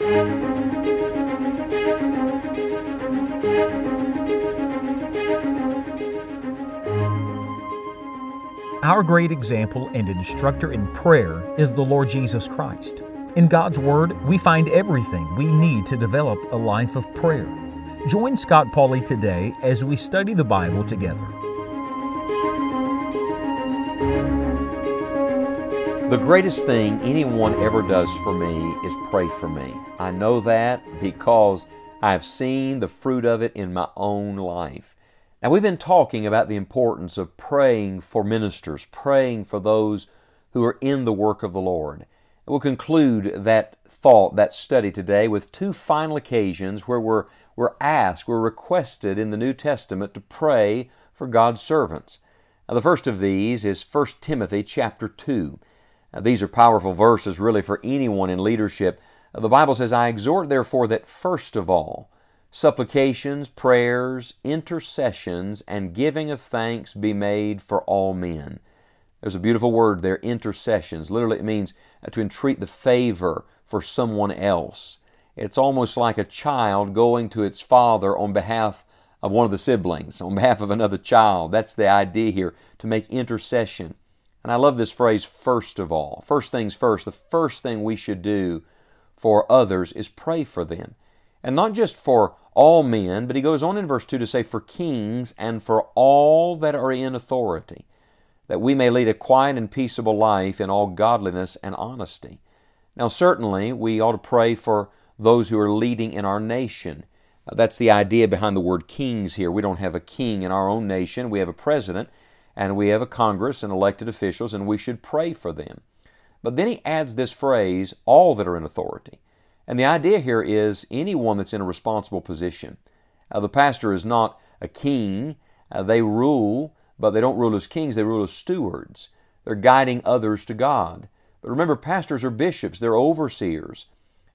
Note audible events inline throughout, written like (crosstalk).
Our great example and instructor in prayer is the Lord Jesus Christ. In God's Word, we find everything we need to develop a life of prayer. Join Scott Pauley today as we study the Bible together. The greatest thing anyone ever does for me is pray for me. I know that because I've seen the fruit of it in my own life. Now, we've been talking about the importance of praying for ministers, praying for those who are in the work of the Lord. We'll conclude that thought, that study today, with two final occasions where we're, we're asked, we're requested in the New Testament to pray for God's servants. Now, the first of these is 1 Timothy chapter 2. Now, these are powerful verses really for anyone in leadership. Uh, the Bible says, I exhort therefore that first of all, supplications, prayers, intercessions, and giving of thanks be made for all men. There's a beautiful word there, intercessions. Literally, it means uh, to entreat the favor for someone else. It's almost like a child going to its father on behalf of one of the siblings, on behalf of another child. That's the idea here, to make intercession. And I love this phrase, first of all. First things first, the first thing we should do for others is pray for them. And not just for all men, but he goes on in verse 2 to say, for kings and for all that are in authority, that we may lead a quiet and peaceable life in all godliness and honesty. Now, certainly, we ought to pray for those who are leading in our nation. That's the idea behind the word kings here. We don't have a king in our own nation. We have a president and we have a Congress and elected officials, and we should pray for them. But then he adds this phrase, all that are in authority. And the idea here is anyone that's in a responsible position. Uh, the pastor is not a king. Uh, they rule, but they don't rule as kings, they rule as stewards. They're guiding others to God. But remember, pastors are bishops, they're overseers.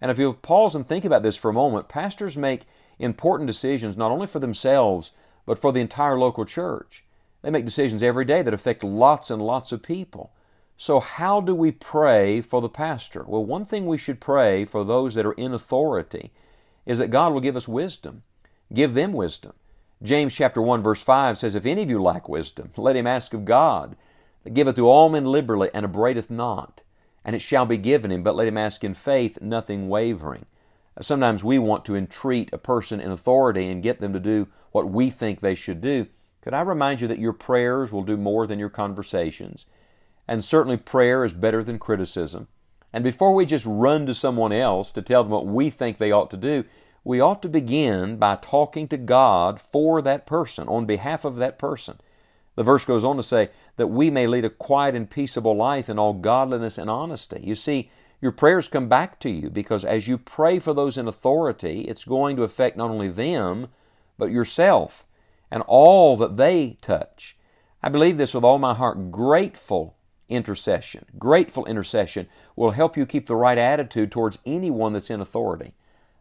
And if you pause and think about this for a moment, pastors make important decisions not only for themselves, but for the entire local church. They make decisions every day that affect lots and lots of people. So, how do we pray for the pastor? Well, one thing we should pray for those that are in authority is that God will give us wisdom. Give them wisdom. James chapter 1 verse 5 says, If any of you lack wisdom, let him ask of God, that giveth to all men liberally and abradeth not, and it shall be given him, but let him ask in faith, nothing wavering. Sometimes we want to entreat a person in authority and get them to do what we think they should do. Could I remind you that your prayers will do more than your conversations? And certainly prayer is better than criticism. And before we just run to someone else to tell them what we think they ought to do, we ought to begin by talking to God for that person, on behalf of that person. The verse goes on to say that we may lead a quiet and peaceable life in all godliness and honesty. You see, your prayers come back to you because as you pray for those in authority, it's going to affect not only them, but yourself and all that they touch. I believe this with all my heart. Grateful intercession. Grateful intercession will help you keep the right attitude towards anyone that's in authority.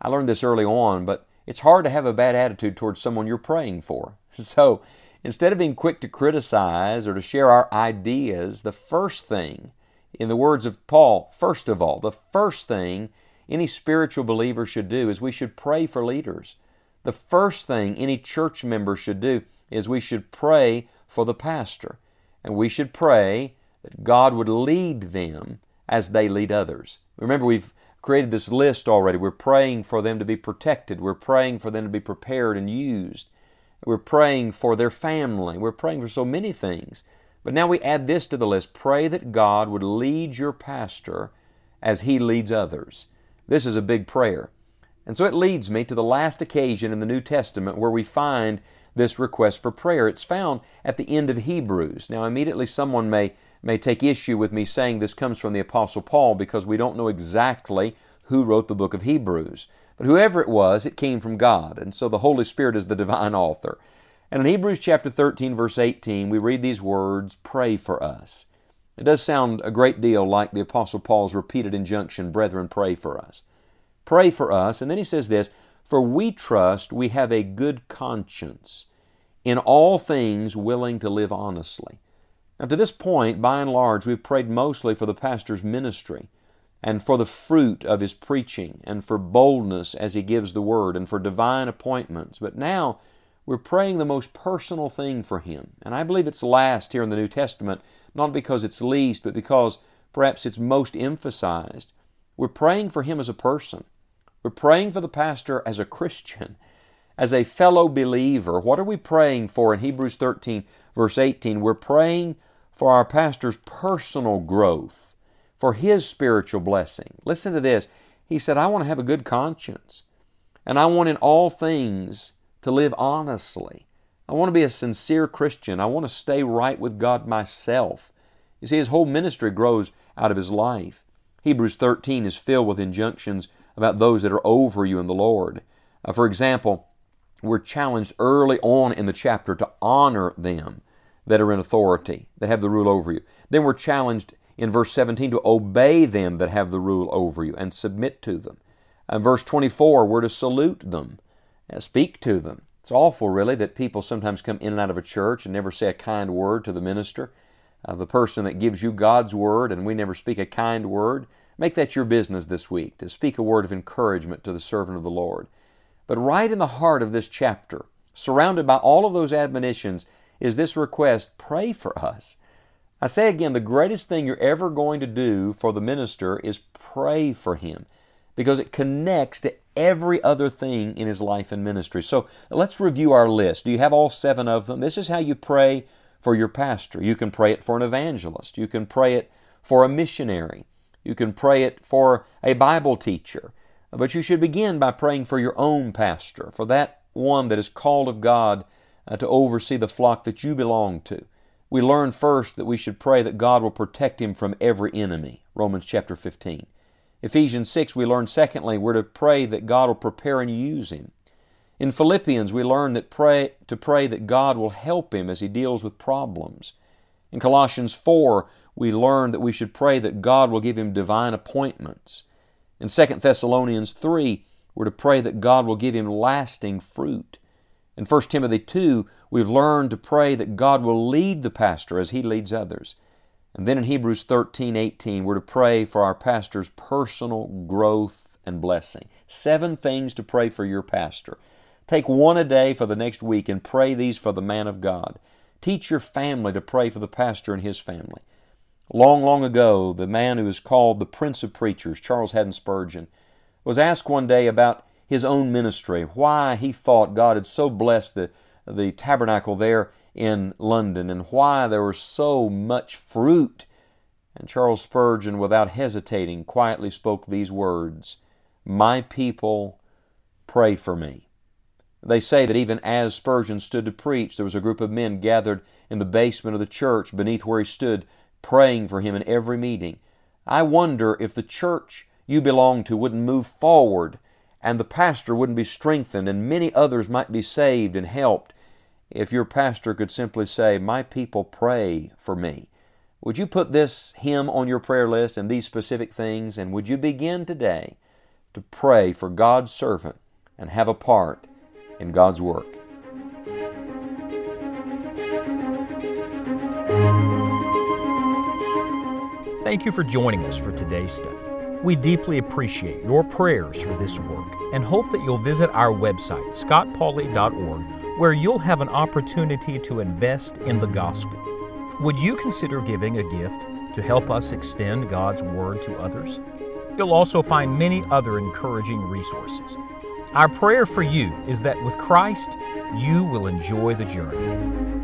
I learned this early on, but it's hard to have a bad attitude towards someone you're praying for. (laughs) So instead of being quick to criticize or to share our ideas, the first thing, in the words of Paul, first of all, the first thing any spiritual believer should do is we should pray for leaders. The first thing any church member should do is we should pray for the pastor. And we should pray that God would lead them as they lead others. Remember, we've created this list already. We're praying for them to be protected. We're praying for them to be prepared and used. We're praying for their family. We're praying for so many things. But now we add this to the list pray that God would lead your pastor as he leads others. This is a big prayer. And so it leads me to the last occasion in the New Testament where we find this request for prayer. It's found at the end of Hebrews. Now, immediately someone may may take issue with me saying this comes from the Apostle Paul because we don't know exactly who wrote the book of Hebrews. But whoever it was, it came from God. And so the Holy Spirit is the divine author. And in Hebrews chapter 13, verse 18, we read these words Pray for us. It does sound a great deal like the Apostle Paul's repeated injunction, Brethren, pray for us. Pray for us. And then he says this For we trust we have a good conscience, in all things willing to live honestly. Now, to this point, by and large, we've prayed mostly for the pastor's ministry. and for the fruit of his preaching, and for boldness as he gives the word, and for divine appointments. But now we're praying the most personal thing for him. And I believe it's last here in the New Testament, not because it's least, but because perhaps it's most emphasized. We're praying for him as a person. We're praying for the pastor as a Christian, as a fellow believer. What are we praying for in Hebrews 13, verse 18? We're praying for our pastor's personal growth, for his spiritual blessing. Listen to this. He said, I want to have a good conscience, and I want in all things to live honestly. I want to be a sincere Christian. I want to stay right with God myself. You see, his whole ministry grows out of his life. Hebrews 13 is filled with injunctions about those that are over you in the Lord. Uh, for example, we're challenged early on in the chapter to honor them that are in authority, that have the rule over you. Then we're challenged in verse 17 to obey them that have the rule over you and submit to them. In verse 24, we're to salute them, and speak to them. It's awful, really, that people sometimes come in and out of a church and never say a kind word to the minister, uh, the person that gives you God's word, and we never speak a kind word. Make that your business this week, to speak a word of encouragement to the servant of the Lord. But right in the heart of this chapter, surrounded by all of those admonitions, is this request pray for us. I say again, the greatest thing you're ever going to do for the minister is pray for him because it connects to every other thing in his life and ministry. So let's review our list. Do you have all seven of them? This is how you pray for your pastor. You can pray it for an evangelist. You can pray it for a missionary. You can pray it for a Bible teacher. But you should begin by praying for your own pastor, for that one that is called of God uh, to oversee the flock that you belong to. We learn first that we should pray that God will protect him from every enemy. Romans chapter 15. Ephesians 6, we learn secondly, we're to pray that God will prepare and use him. In Philippians, we learn that pray, to pray that God will help him as he deals with problems. In Colossians 4, we learn that we should pray that God will give him divine appointments. In 2 Thessalonians 3, we're to pray that God will give him lasting fruit. In 1 Timothy 2, we've learned to pray that God will lead the pastor as he leads others. And then in Hebrews 13, 18, we're to pray for our pastor's personal growth and blessing. Seven things to pray for your pastor. Take one a day for the next week and pray these for the man of God. Teach your family to pray for the pastor and his family. Long, long ago, the man who is called the Prince of Preachers, Charles Haddon Spurgeon, was asked one day about his own ministry, why he thought God had so blessed the, the tabernacle there in London, and why there was so much fruit. And Charles Spurgeon, without hesitating, quietly spoke these words My people pray for me. They say that even as Spurgeon stood to preach, there was a group of men gathered in the basement of the church beneath where he stood, praying for him in every meeting. I wonder if the church you belong to wouldn't move forward and the pastor wouldn't be strengthened and many others might be saved and helped if your pastor could simply say, My people pray for me. Would you put this him on your prayer list and these specific things, and would you begin today to pray for God's servant and have a part in God's work? Thank you for joining us for today's study. We deeply appreciate your prayers for this work and hope that you'll visit our website, scottpauley.org, where you'll have an opportunity to invest in the gospel. Would you consider giving a gift to help us extend God's Word to others? You'll also find many other encouraging resources. Our prayer for you is that with Christ, you will enjoy the journey.